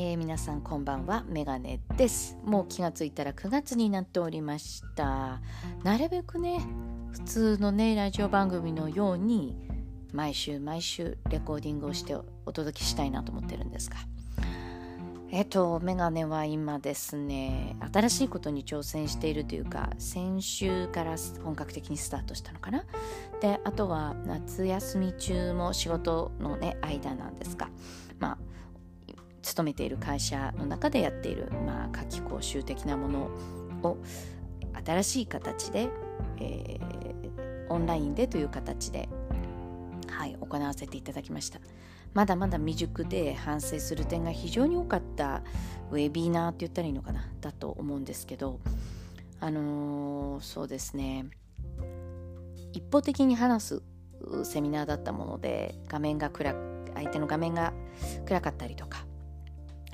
えー、皆さんこんばんはメガネです。もう気がついたら9月になっておりました。なるべくね普通のねラジオ番組のように毎週毎週レコーディングをしてお届けしたいなと思ってるんですが。えっとメガネは今ですね新しいことに挑戦しているというか先週から本格的にスタートしたのかな。であとは夏休み中も仕事のね間なんですがまあ勤めている会社の中でやっている、まあ、夏季講習的なものを新しい形で、えー、オンラインでという形で、はい、行わせていただきました。まだまだ未熟で反省する点が非常に多かったウェビナーって言ったらいいのかなだと思うんですけどあのー、そうですね。一方的に話すセミナーだったもので画面が暗相手の画面が暗かったりとか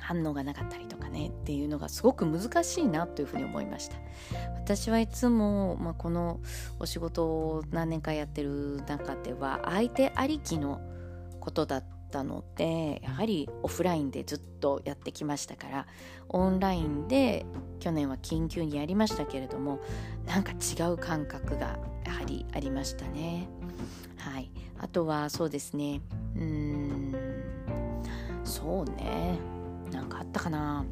反応がなかったりとかねっていうのがすごく難しいなというふうに思いました。私はいつも、まあ、このお仕事を何年かやってる中では相手ありきのことだったのでやはりオフラインでずっとやってきましたからオンラインで去年は緊急にやりましたけれどもなんか違う感覚がやはりありましたね。はい。あとはそうですね。うん。そうね。ったかな。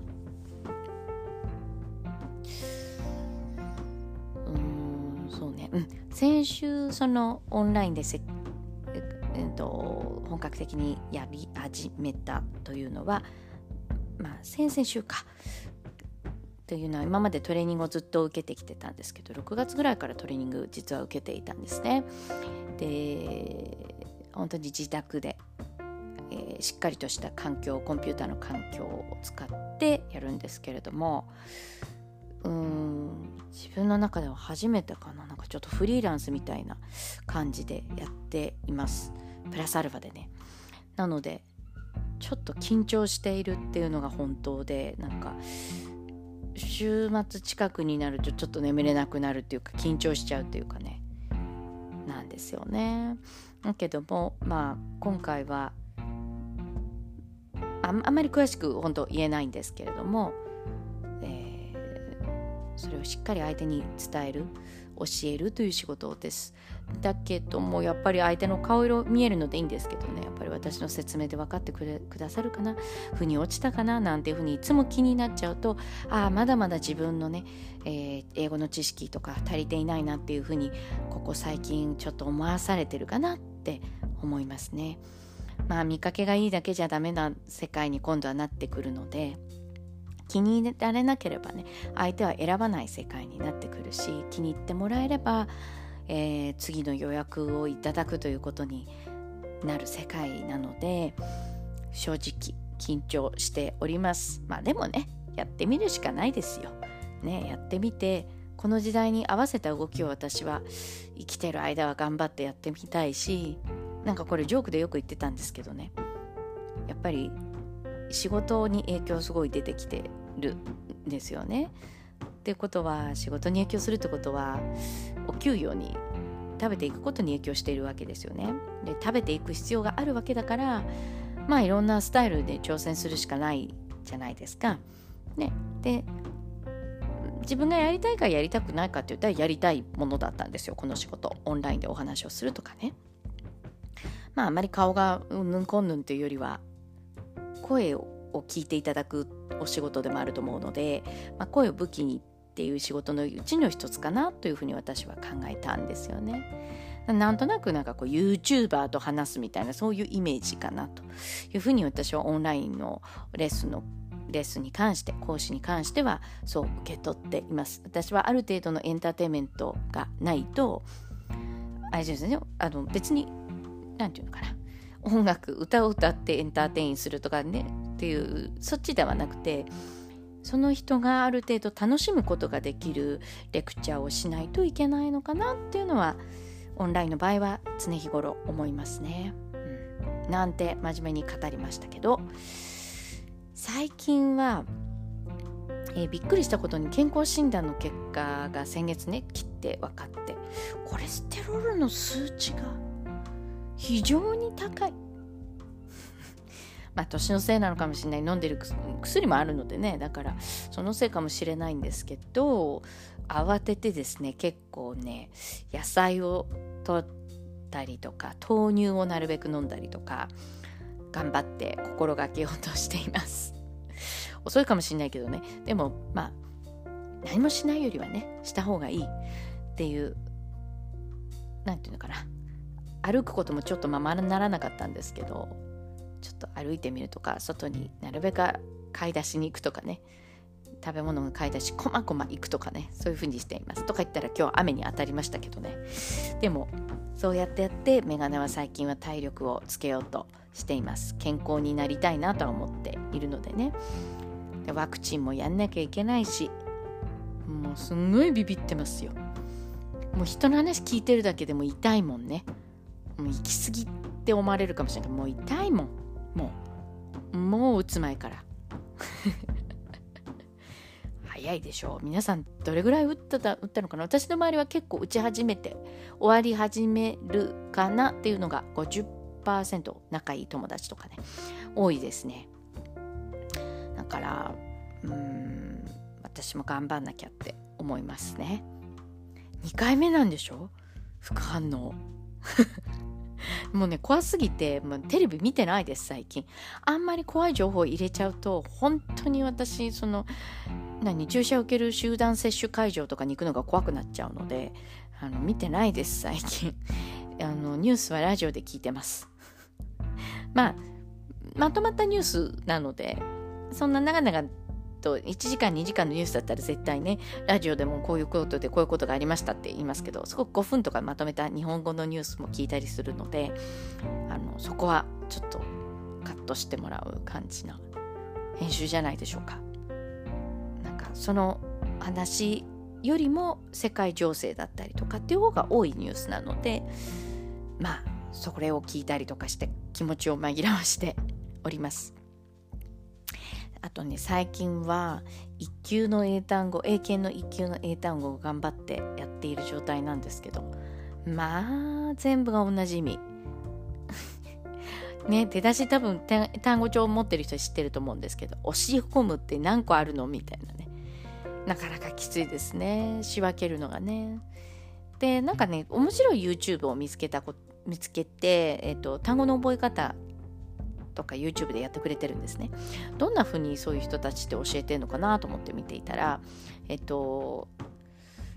うんそうね。うん。先週そのオンラインでせえっと、本格的にやり始めたというのは、まあ、先々週か。というのは今までトレーニングをずっと受けてきてたんですけど6月ぐらいからトレーニング実は受けていたんですね。で本当に自宅でえー、しっかりとした環境コンピューターの環境を使ってやるんですけれどもうーん自分の中では初めてかな。なんかちょっとフリーランスみたいな感じでやっています。プラスアルファでね。なのでちょっと緊張しているっていうのが本当でなんか週末近くになるとちょっと眠れなくなるっていうか緊張しちゃうっていうかね。なんですよね。だけどもまあ今回はあんまり詳しく本当言えないんですけれども、えー、それをしっかり相手に伝える教えるという仕事です。だけどもやっぱり相手の顔色見えるのでいいんですけどね。やっぱり私の説明で分かってくれくださるかな？腑に落ちたかな？なんていうふうにいつも気になっちゃうとああまだまだ自分のね、えー、英語の知識とか足りていないなっていうふうにここ最近ちょっと思わされてるかなって思いますね。まあ見かけがいいだけじゃダメな世界に今度はなってくるので気に入られなければね相手は選ばない世界になってくるし気に入ってもらえれば、えー、次の予約をいただくということになる世界なので正直緊張しておりますまあでもねやってみるしかないですよ。ねやってみてこの時代に合わせた動きを私は生きてる間は頑張ってやってみたいしなんかこれジョークでよく言ってたんですけどねやっぱり仕事に影響すごい出てきてるんですよね。ってことは仕事に影響するってことはお給料に食べていくことに影響しているわけですよね。で食べていく必要があるわけだからまあいろんなスタイルで挑戦するしかないじゃないですか。ね、で自分がやりたいかやりたくないかって言ったらやりたいものだったんですよこの仕事オンラインでお話をするとかね。まああまり顔がうんぬんこんぬんというよりは声を聞いていただくお仕事でもあると思うので、まあ、声を武器にっていう仕事のうちの一つかなというふうに私は考えたんですよね。なんとなくなんかこう YouTuber と話すみたいなそういうイメージかなというふうに私はオンラインのレッスンのレッスンに関して講師に関してはそう受け取っています私はある程度のエンターテインメントがないとあれですねあの別に何て言うのかな。音楽歌を歌ってエンターテインするとかね。っていうそっちではなくてその人がある程度楽しむことができるレクチャーをしないといけないのかなっていうのはオンラインの場合は常日頃思いますね。うん、なんて真面目に語りましたけど。最近は、えー、びっくりしたことに健康診断の結果が先月ね切って分かって。コレステロールの数値が非常に高い。まあ年のせいなのかもしれない。飲んでる薬もあるのでね。だからそのせいかもしれないんですけど慌ててですね結構ね野菜を取ったりとか豆乳をなるべく飲んだりとか頑張って心がけようとしています。遅いかもしれないけどね。でもまあ何もしないよりはねした方がいいっていう何て言うのかな。歩くこともちょっとままならなかったんですけどちょっと歩いてみるとか外になるべく買い出しに行くとかね。食べ物が買い出しこまこま行くとかね。そういうふうにしています。とか言ったら今日雨に当たりましたけどね。でもそうやってやってメガネは最近は体力をつけようとしています。健康になりたいなとは思っているのでね。でワクチンもやんなきゃいけないしもうすんごいビビってますよ。もう人の話聞いてるだけでも痛いもんね。もう行き過ぎって思われるかもしれないもう痛いもん。もう。もう打つ前から。早いでしょう。皆さんどれぐらい打った打ったのかな。私の周りは結構打ち始めて終わり始めるかなっていうのが50%仲いい友達とかね。多いですね。だからうん私も頑張んなきゃって思いますね。2回目なんでしょ？副反応 もうね怖すぎてもうテレビ見てないです最近。あんまり怖い情報入れちゃうと本当に私その何注射を受ける集団接種会場とかに行くのが怖くなっちゃうのであの見てないです最近。あのニュースはラジオで聞いてます。まあまとまったニュースなのでそんな長々と1時間2時間のニュースだったら絶対ねラジオでもこういうことでこういうことがありましたって言いますけどすごく5分とかまとめた日本語のニュースも聞いたりするのであのそこはちょっとカットしてもらう感じな編集じゃないでしょうか。なんかその話よりも世界情勢だったりとかっていう方が多いニュースなのでまあそれを聞いたりとかして気持ちを紛らわしております。あとね最近は1級の英単語英検の1級の英単語を頑張ってやっている状態なんですけど。まあ全部が同じ意味。ね出だし多分単語帳持ってる人知ってると思うんですけど押し込むって何個あるのみたいなね。なかなかきついですね。仕分けるのがね。でなんかね面白い YouTube を見つけた見つけて、えーと単語の覚え方とか YouTube でやってくれてるんですね。どんな風にそういう人たちって教えてるのかなと思って見ていたら、えっと、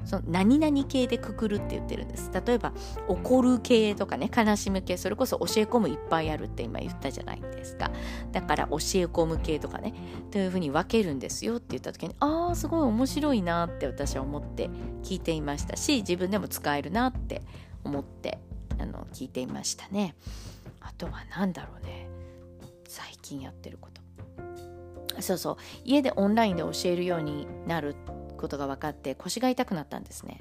その何々系でくくるって言ってるんです。例えば、怒る系とかね、悲しむ系、それこそ教え込むいっぱいあるって今言ったじゃないですか。だから教え込む系とかね、というふうに分けるんですよって言った時に、ああ、すごい面白いなって私は思って聞いていましたし、自分でも使えるなって思ってあの聞いていましたね。あとは何だろうね。最近やってること。そうそう。家でオンラインで教えるようになることが分かって腰が痛くなったんですね。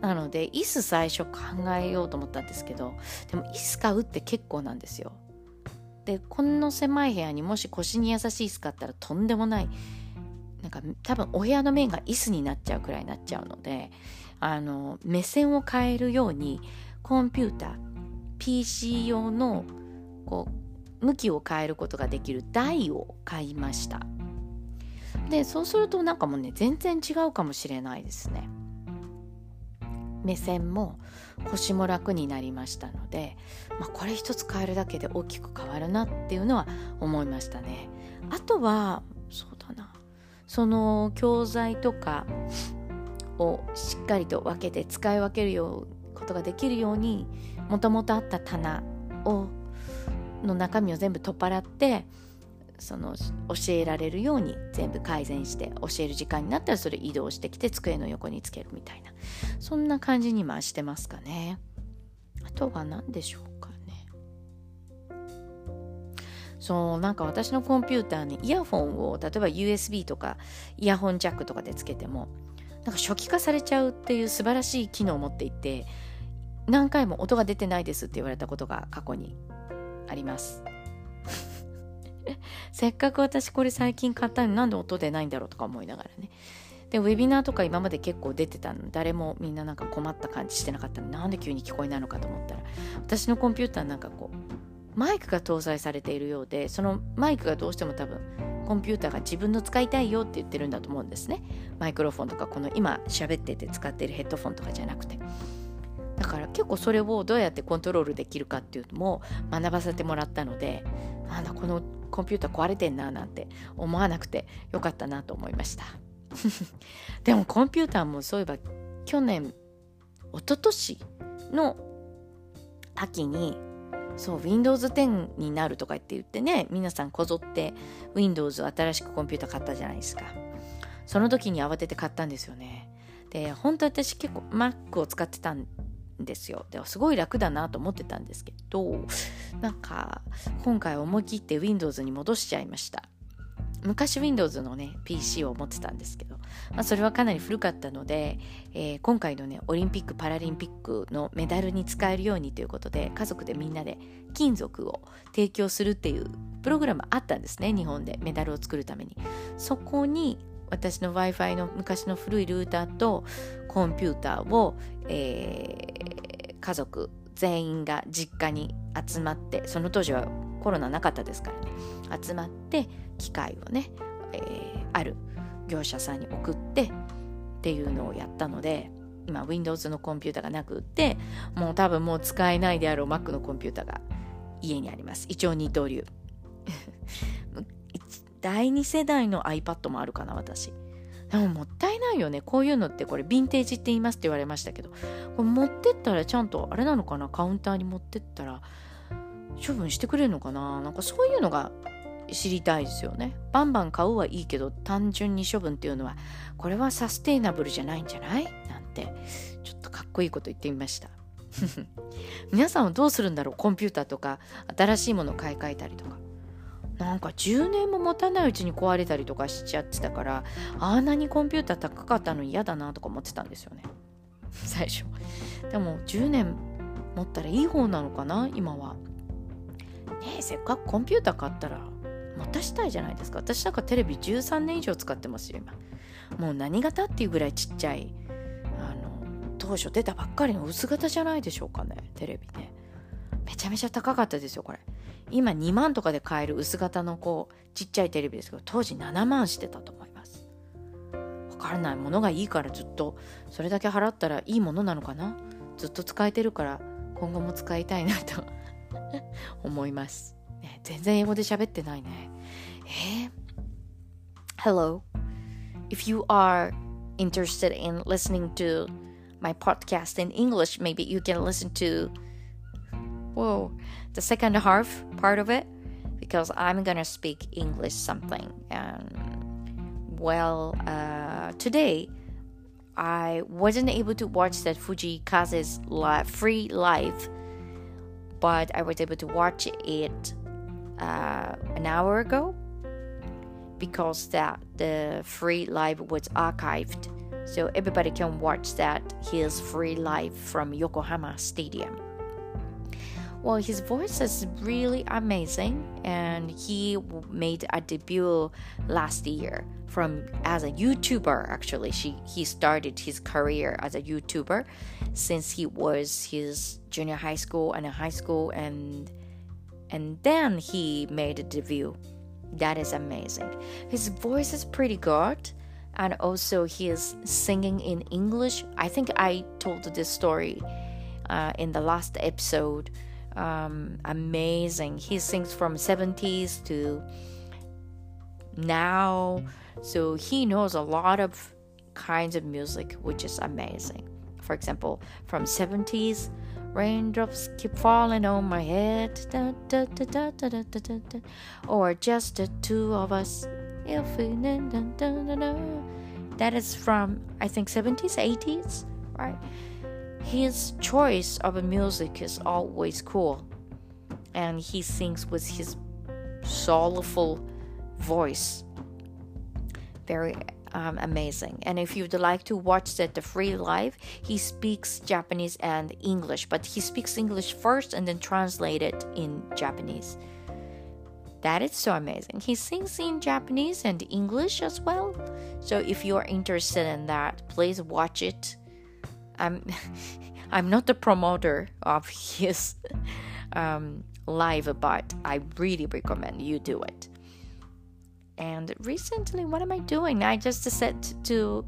なので椅子最初考えようと思ったんですけどでも椅子買うって結構なんですよ。でこの狭い部屋にもし腰に優しい椅子買ったらとんでもないなんか多分お部屋の面が椅子になっちゃうくらいになっちゃうのであの目線を変えるようにコンピューター PC 用のこう向きを変えることができる台を買いました。でそうするとなんかもうね全然違うかもしれないですね。目線も腰も楽になりましたので、まあ、これ一つ変えるだけで大きく変わるなっていうのは思いましたね。あとはそうだな。その教材とかをしっかりと分けて使い分けるようことができるようにもともとあった棚をの中身を全部取っ払ってその教えられるように全部改善して教える時間になったらそれ移動してきて机の横につけるみたいな。そんな感じに回してますかね。あとは何でしょうかね。そうなんか私のコンピューターにイヤホンを例えば USB とかイヤホンジャックとかでつけてもなんか初期化されちゃうっていう素晴らしい機能を持っていて何回も音が出てないですって言われたことが過去にあります。せっかく私これ最近買ったのになんで音出ないんだろうとか思いながらね。でウェビナーとか今まで結構出てたの。誰もみんななんか困った感じしてなかったの。になんで急に聞こえないのかと思ったら私のコンピューターなんかこうマイクが搭載されているようでそのマイクがどうしても多分コンピューターが自分の使いたいよって言ってるんだと思うんですね。マイクロフォンとかこの今喋ってて使ってるヘッドフォンとかじゃなくて。だから結構それをどうやってコントロールできるかっていうのも学ばせてもらったのでなんだこのコンピューター壊れてんななんて思わなくてよかったなと思いました。でもコンピューターもそういえば去年一昨年の秋にそう Windows 10になるとかって言ってね皆さんこぞって Windows 新しくコンピューター買ったじゃないですか。その時に慌てて買ったんですよね。で本当私結構 Mac を使ってたんですよ。ですごい楽だなと思ってたんですけどなんか今回思い切って Windows に戻しちゃいました。昔 Windows のね PC を持ってたんですけど、まあ、それはかなり古かったので、えー、今回のねオリンピック・パラリンピックのメダルに使えるようにということで家族でみんなで金属を提供するっていうプログラムあったんですね日本で。メダルを作るために。そこに私の Wi-Fi の昔の古いルーターとコンピューターを、えー、家族全員が実家に集まってその当時はコロナなかったですからね。集まって機械をね、えー、ある業者さんに送ってっていうのをやったので今 Windows のコンピューターがなくってもう多分もう使えないであろう Mac のコンピューターが家にあります。一応二刀流。第2世代の iPad もあるかな私。でももったいないよね。こういうのってこれヴィンテージって言いますって言われましたけど。これ持ってったらちゃんとあれなのかな？カウンターに持ってったら処分してくれるのかな？なんかそういうのが知りたいですよね。バンバン買うはいいけど単純に処分っていうのはこれはサステイナブルじゃないんじゃない？なんてちょっとかっこいいこと言ってみました。皆さんはどうするんだろう？コンピューターとか新しいものを買い替えたりとか。なんか10年も持たないうちに壊れたりとかしちゃってたからあんなにコンピューター高かったの嫌だなとか思ってたんですよね。最初。でも10年持ったらいい方なのかな今は。ねえせっかくコンピューター買ったら持たしたいじゃないですか。私なんかテレビ13年以上使ってますよ今。もう何型っていうぐらいちっちゃいあの当初出たばっかりの薄型じゃないでしょうかねテレビね。めちゃめちゃ高かったですよこれ。今2万とかで買える薄型のこうちっちゃいテレビですけど当時7万してたと思います。わからないものがいいからずっとそれだけ払ったらいいものなのかな？ずっと使えてるから今後も使いたいなと 思います、ね、全然英語で喋ってないね。えー、Hello. If you are interested in listening to my podcast in English maybe you can listen to whoa the second half part of it because I'm gonna speak English something. And well, uh, today I wasn't able to watch that Fuji Kaze's live, free live, but I was able to watch it uh, an hour ago because that the free live was archived so everybody can watch that his free live from Yokohama Stadium. Well, his voice is really amazing, and he made a debut last year from as a YouTuber. Actually, she he started his career as a YouTuber since he was his junior high school and high school, and and then he made a debut. That is amazing. His voice is pretty good and also he is singing in English. I think I told this story uh, in the last episode um, amazing. He sings from 70s to now, so he knows a lot of kinds of music, which is amazing. For example, from 70s, raindrops keep falling on my head, da, da, da, or just the two of us. That is from I think 70s, 80s, right? His choice of music is always cool. And he sings with his soulful voice. Very um, amazing. And if you'd like to watch that the free live he speaks japanese and english. But he speaks english first and then translate it in japanese. That is so amazing. He sings in japanese and english as well. So if you are interested in that please watch it I'm I'm not the promoter of his um, live but I really recommend you do it. And recently, what am I doing? I just said to,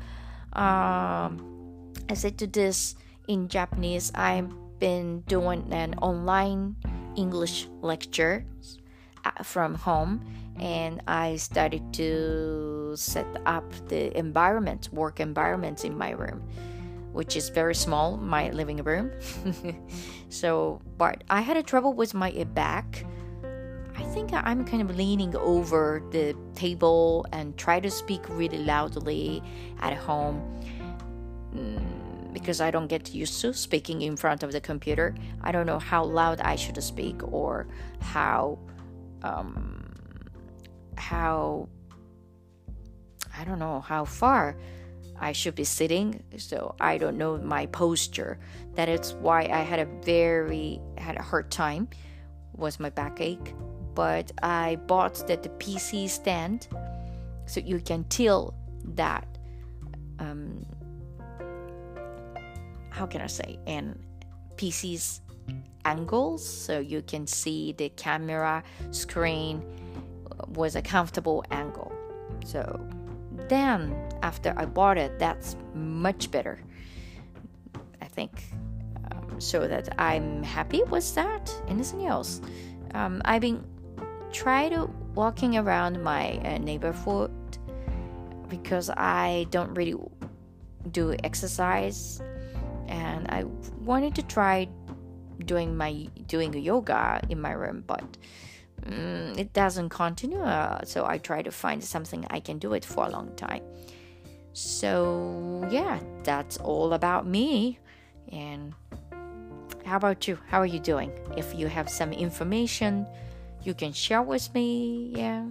um, I said to this in Japanese. I've been doing an online English lecture uh, from home, and I started to set up the environment, work environment in my room, which is very small, my living room. so, but I had a trouble with my back I think I'm kind of leaning over the table and try to speak really loudly at home mm, because I don't get used to speaking in front of the computer. I don't know how loud I should speak or how um, how I don't know how far I should be sitting. So I don't know my posture. That is why I had a very had a hard time was my backache but I bought that the PC stand so you can tilt that um, how can I say and PC's angles so you can see the camera screen was a comfortable angle so then after I bought it that's much better I think. Um, so that I'm happy with that anything else. Um, I've been tried walking around my uh, neighborhood because I don't really do exercise and I wanted to try doing my doing yoga in my room but um, it doesn't continue uh, so I try to find something I can do it for a long time so yeah that's all about me and how about you how are you doing if you have some information you can share with me. Yeah.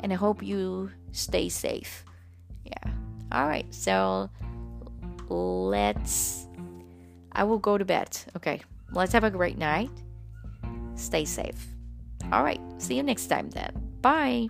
And I hope you stay safe. Yeah. All right. So let's. I will go to bed. Okay. Let's have a great night. Stay safe. All right. See you next time then. Bye.